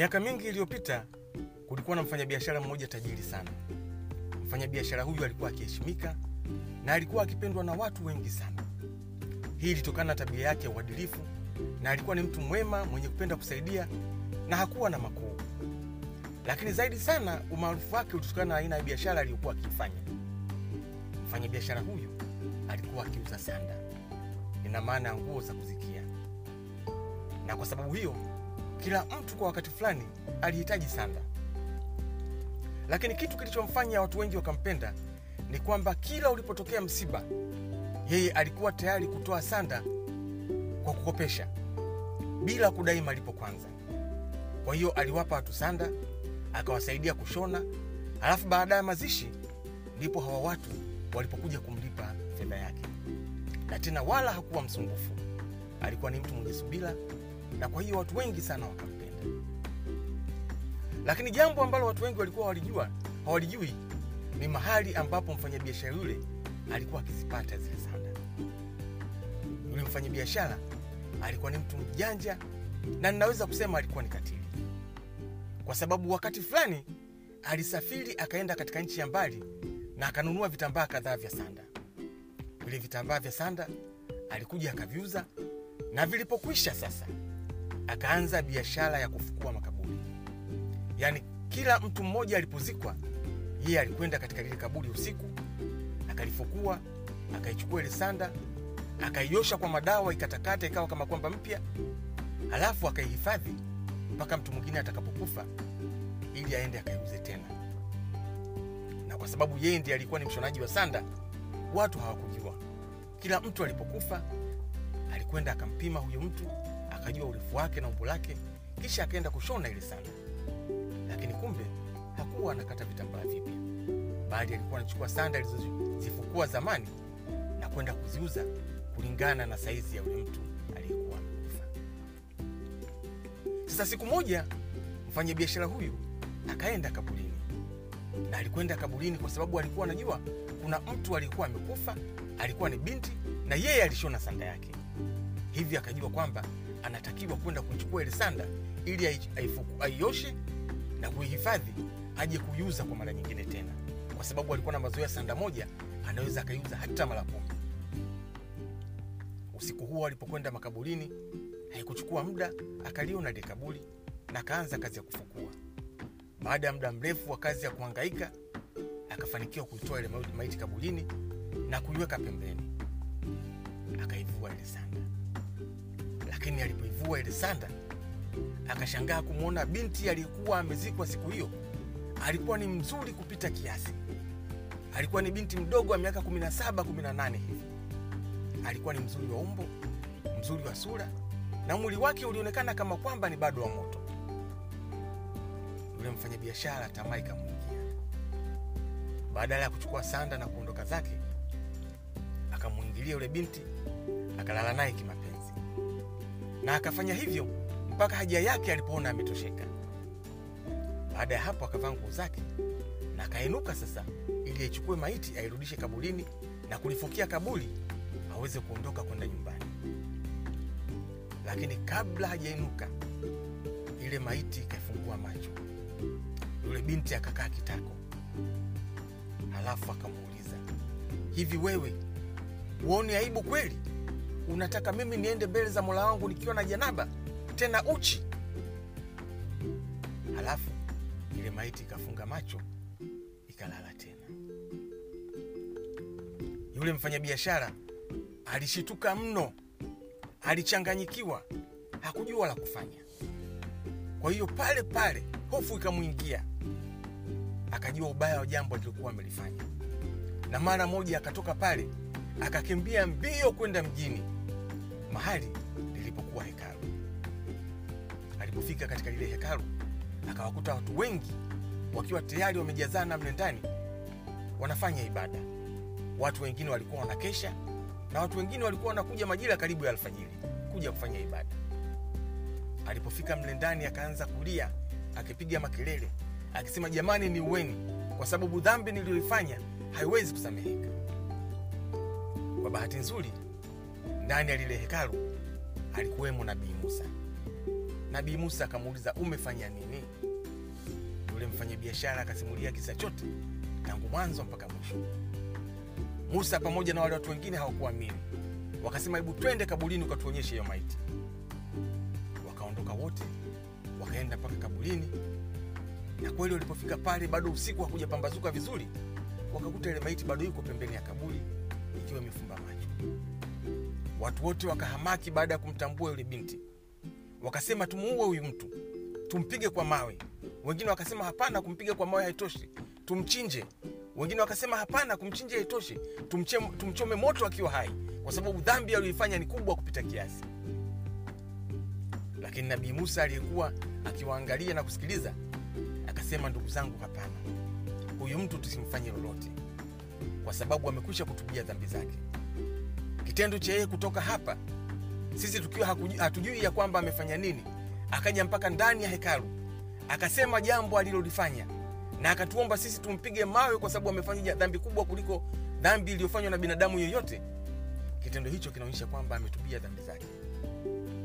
Miaka mingi iliyopita kulikuwa na mfanyabiashara mmoja tajiri sana. Mfanyabiashara huyu alikuwa akiheshimika na alikuwa akipendwa na watu wengi sana. Hii ilitokana na tabia yake ya uadilifu, na alikuwa ni mtu mwema mwenye kupenda kusaidia na hakuwa na makuu. Lakini zaidi sana umaarufu wake ulitokana na aina ya biashara aliyokuwa akiifanya. Mfanyabiashara huyu alikuwa akiuza sanda, ina maana ya nguo za kuzikia, na kwa sababu hiyo kila mtu kwa wakati fulani alihitaji sanda. Lakini kitu kilichomfanya watu wengi wakampenda ni kwamba kila ulipotokea msiba, yeye alikuwa tayari kutoa sanda kwa kukopesha bila kudai malipo kwanza. Kwa hiyo aliwapa watu sanda, akawasaidia kushona, halafu baada ya mazishi ndipo hawa watu walipokuja kumlipa fedha yake. Na tena wala hakuwa msumbufu, alikuwa ni mtu mwenye subira, na kwa hiyo watu wengi sana wakampenda. Lakini jambo ambalo watu wengi walikuwa walijua hawalijui ni mahali ambapo mfanyabiashara yule alikuwa akizipata zile sanda. Yule mfanyabiashara alikuwa ni mtu mjanja, na ninaweza kusema alikuwa ni katili, kwa sababu wakati fulani alisafiri akaenda katika nchi ya mbali na akanunua vitambaa kadhaa vya sanda. Vile vitambaa vya sanda alikuja akaviuza, na vilipokwisha sasa, akaanza biashara ya kufukua makaburi. Yaani kila mtu mmoja alipozikwa, yeye alikwenda katika lile kaburi usiku, akalifukua, akaichukua ile sanda, akaiosha kwa madawa, ikatakata ikawa kama kwamba mpya, halafu akaihifadhi mpaka mtu mwingine atakapokufa, ili aende akaiuze tena. Na kwa sababu yeye ndiye alikuwa ni mshonaji wa sanda, watu hawakujua. Kila mtu alipokufa, alikwenda akampima huyo mtu, akajua urefu wake na umbo lake, kisha akaenda kushona ile sanda. Lakini kumbe hakuwa anakata vitambaa vipya, bali alikuwa anachukua sanda alizozifukua zamani na kwenda kuziuza kulingana na saizi ya ule mtu aliyekuwa amekufa. Sasa siku moja mfanyabiashara huyu akaenda kaburini, na alikwenda kaburini kwa sababu alikuwa anajua kuna mtu aliyekuwa amekufa, alikuwa ni binti na yeye alishona sanda yake. hivyo akajua kwamba anatakiwa kwenda kuichukua ile sanda ili aioshe na kuihifadhi aje kuiuza kwa mara nyingine tena, kwa sababu alikuwa na mazoea, sanda moja anaweza akaiuza hata mara kumi. Usiku huo alipokwenda makaburini, haikuchukua muda, akaliona ile kaburi na akaanza kazi ya kufukua. Baada ya muda mrefu wa kazi ya kuhangaika, akafanikiwa kuitoa ile maiti kaburini na kuiweka pembeni, akaivua ile sanda. Lakini alipoivua ile sanda, akashangaa kumwona binti aliyekuwa amezikwa siku hiyo alikuwa ni mzuri kupita kiasi. Alikuwa ni binti mdogo wa miaka 17 18 hivi. Alikuwa ni mzuri wa umbo, mzuri wa sura, na mwili wake ulionekana kama kwamba ni bado wa moto. Yule mfanyabiashara tamaa ikamwingia. Badala ya kuchukua sanda na kuondoka zake, akamwingilia yule binti, akalala naye kimapenzi, na akafanya hivyo mpaka haja yake alipoona ametosheka. Baada ya hapo, akavaa nguo zake na akainuka sasa, ili aichukue maiti airudishe kaburini na kulifukia kaburi aweze kuondoka kwenda nyumbani. Lakini kabla hajainuka, ile maiti ikafungua macho. Yule binti akakaa kitako, halafu akamuuliza, hivi wewe huoni aibu kweli? Unataka mimi niende mbele za Mola wangu nikiwa na janaba tena uchi? Halafu ile maiti ikafunga macho ikalala tena. Yule mfanyabiashara alishituka mno, alichanganyikiwa, hakujua la kufanya. Kwa hiyo pale pale hofu ikamwingia, akajua ubaya wa jambo alilokuwa amelifanya, na mara moja akatoka pale akakimbia mbio kwenda mjini, mahali lilipokuwa hekalu. Alipofika katika lile hekalu, akawakuta watu wengi wakiwa tayari wamejazana mle ndani wanafanya ibada. Watu wengine walikuwa wanakesha na watu wengine walikuwa wanakuja majira karibu ya alfajiri kuja kufanya ibada. Alipofika mle ndani, akaanza kulia akipiga makelele akisema, jamani, ni uweni, kwa sababu dhambi niliyoifanya haiwezi kusameheka. Kwa bahati nzuri, ndani ya lile hekalu alikuwemo Nabii Musa. nabii musa akamuuliza umefanya nini? Yule mfanyabiashara akasimulia kisa chote tangu mwanzo mpaka mwisho. Musa pamoja na wale watu wengine hawakuamini. Wakasema hebu twende kaburini ukatuonyeshe hiyo maiti. Wakaondoka wote wakaenda mpaka kabulini. Na kweli walipofika pale bado usiku hakuja pambazuka vizuri wakakuta ile maiti bado yuko pembeni ya kaburi ikiwa imefumba macho watu wote wakahamaki baada ya kumtambua yule binti. Wakasema tumuue huyu mtu tumpige kwa mawe. Wengine wakasema hapana kumpiga kwa mawe haitoshi tumchinje. Wengine wakasema hapana kumchinja haitoshi tumchome moto akiwa hai kwa sababu dhambi aliyoifanya ni kubwa kupita kiasi. Lakini nabii musa aliyekuwa akiwaangalia na kusikiliza akasema ndugu zangu hapana. Huyu mtu tusimfanye lolote kwa sababu amekwisha kutubia dhambi zake kitendo cha yeye kutoka hapa sisi tukiwa hatujui ya kwamba amefanya nini. Akaja mpaka ndani ya hekalu akasema jambo alilolifanya na akatuomba sisi tumpige mawe kwa sababu amefanya dhambi kubwa kuliko dhambi iliyofanywa na binadamu yoyote kitendo hicho kinaonyesha kwamba ametubia dhambi zake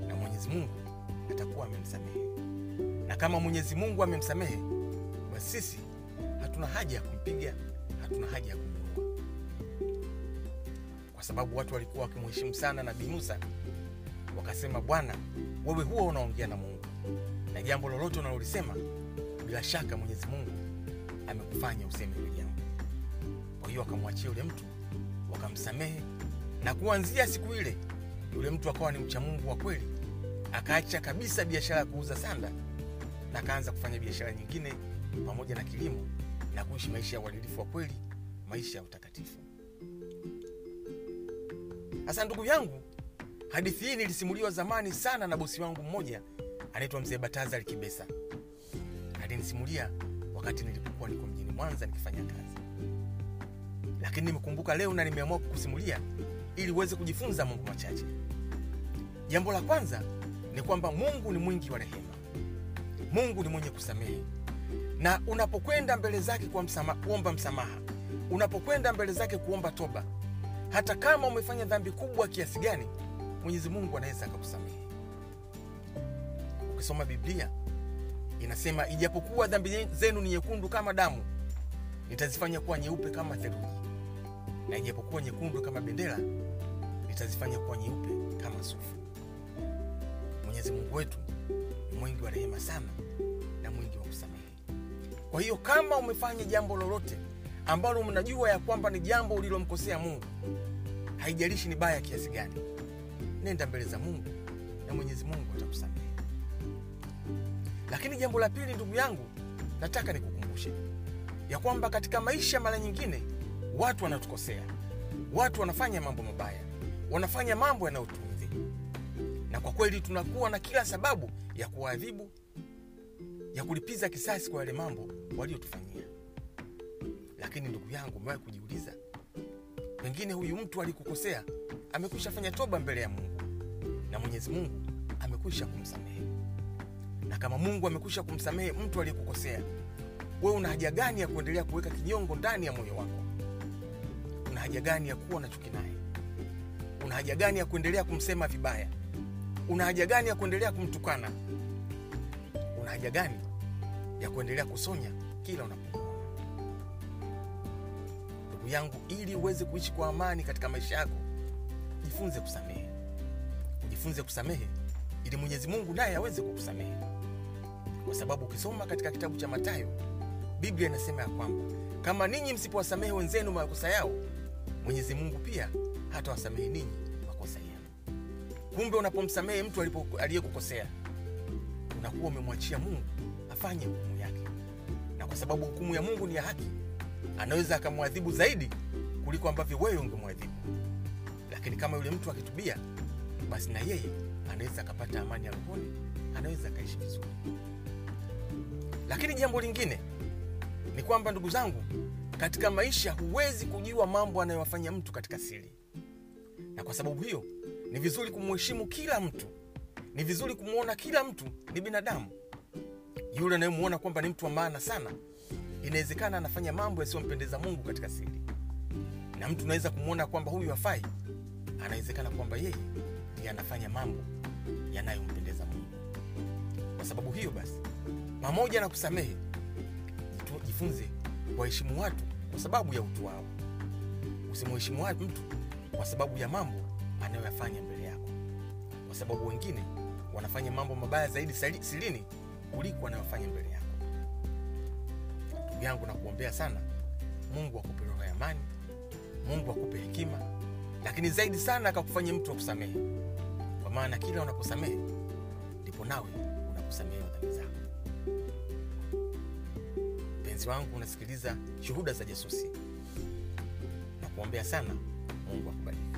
na mwenyezi mungu atakuwa amemsamehe. Na kama mwenyezi mungu amemsamehe basi sisi hatuna haja ya kumpiga hatuna haja ya kumuua kwa sababu watu walikuwa wakimheshimu sana nabii musa wakasema bwana wewe huwa unaongea na mungu na jambo lolote unalolisema bila shaka mwenyezi mungu amekufanya useme hilo jambo. Kwa hiyo wakamwachia yule mtu wakamsamehe na kuanzia siku ile yule mtu akawa ni mcha mungu wa kweli akaacha kabisa biashara ya kuuza sanda na akaanza kufanya biashara nyingine pamoja na kilimo na kuishi maisha ya uadilifu wa kweli maisha ya utakatifu sasa ndugu yangu hadithi hii nilisimuliwa zamani sana na bosi wangu mmoja anaitwa mzee batazar kibesa alinisimulia wakati nilipokuwa niko mjini mwanza nikifanya kazi. Lakini nimekumbuka leo na nimeamua kukusimulia ili uweze kujifunza mambo machache. Jambo la kwanza ni kwamba mungu ni mwingi wa rehema. Mungu ni mwenye kusamehe. Na unapokwenda mbele zake kwa msama, kuomba msamaha unapokwenda mbele zake kuomba toba hata kama umefanya dhambi kubwa kiasi gani mwenyezi mungu anaweza akakusamehe. Ukisoma biblia inasema ijapokuwa dhambi zenu ni nyekundu kama damu nitazifanya kuwa nyeupe kama theluji. Na ijapokuwa nyekundu kama bendera nitazifanya kuwa nyeupe kama sufu. Mwenyezi mungu wetu ni mwingi wa rehema sana na mwingi wa kusamehe. Kwa hiyo kama umefanya jambo lolote ambalo mnajua ya kwamba ni jambo ulilomkosea mungu. Haijalishi ni baya kiasi gani. Nenda mbele za mungu na mwenyezi mungu atakusamehe. Lakini jambo la pili ndugu yangu nataka nikukumbushe ya kwamba katika maisha mara nyingine watu wanatukosea. Watu wanafanya mambo mabaya. Wanafanya mambo yanayotuudhi. Na kwa kweli tunakuwa na kila sababu ya kuwaadhibu ya kulipiza kisasi kwa yale mambo waliotufanyia lakini ndugu yangu umewahi kujiuliza? Pengine huyu mtu alikukosea amekwisha fanya toba mbele ya mungu. Na mwenyezi mungu amekwisha kumsamehe. Na kama mungu amekwisha kumsamehe mtu aliyekukosea wewe una haja gani ya kuendelea kuweka kinyongo ndani ya moyo wako? Una haja gani ya kuwa na chuki naye? Una haja gani ya kuendelea kumsema vibaya? Una haja gani ya kuendelea kumtukana? Una haja gani ya kuendelea kusonya kila unapomuona ndugu yangu ili uweze kuishi kwa amani katika maisha yako jifunze kusamehe. Ujifunze kusamehe ili mwenyezi mungu naye aweze kukusamehe. Kwa sababu ukisoma katika kitabu cha matayo biblia inasema ya kwamba kama ninyi msipowasamehe wenzenu makosa yao mwenyezi mungu pia hatawasamehe ninyi makosa yenu. Kumbe unapomsamehe mtu aliyekukosea unakuwa umemwachia mungu afanye hukumu yake. Na kwa sababu hukumu ya mungu ni ya haki anaweza akamwadhibu zaidi kuliko ambavyo wewe ungemwadhibu. Lakini kama yule mtu akitubia basi na yeye anaweza akapata amani ya rohoni anaweza akaishi vizuri. Lakini jambo lingine ni kwamba ndugu zangu katika maisha huwezi kujua mambo anayowafanya mtu katika siri. Na kwa sababu hiyo ni vizuri kumheshimu kila mtu. Ni vizuri kumwona kila mtu ni binadamu. Yule anayemwona kwamba ni mtu wa maana sana inawezekana anafanya mambo yasiyompendeza mungu katika siri na mtu unaweza kumwona kwamba huyu hafai anawezekana kwamba yeye ndiye anafanya mambo yanayompendeza mungu Kwa sababu hiyo basi, pamoja na kusamehe, jifunze waheshimu watu kwa sababu ya utu wao. usimuheshimu mtu kwa sababu ya mambo anayoyafanya mbele yako, kwa sababu wengine wanafanya mambo mabaya zaidi silini kuliko wanayofanya mbele yako. Yangu, nakuombea sana, Mungu akupe roho ya amani, Mungu akupe hekima, lakini zaidi sana akakufanya mtu wa kusamehe, kwa maana kila unaposamehe ndipo nawe unakusamehewa dhambi zako. Mpenzi wangu, unasikiliza Shuhuda za Jasusi, nakuombea sana, Mungu akubariki.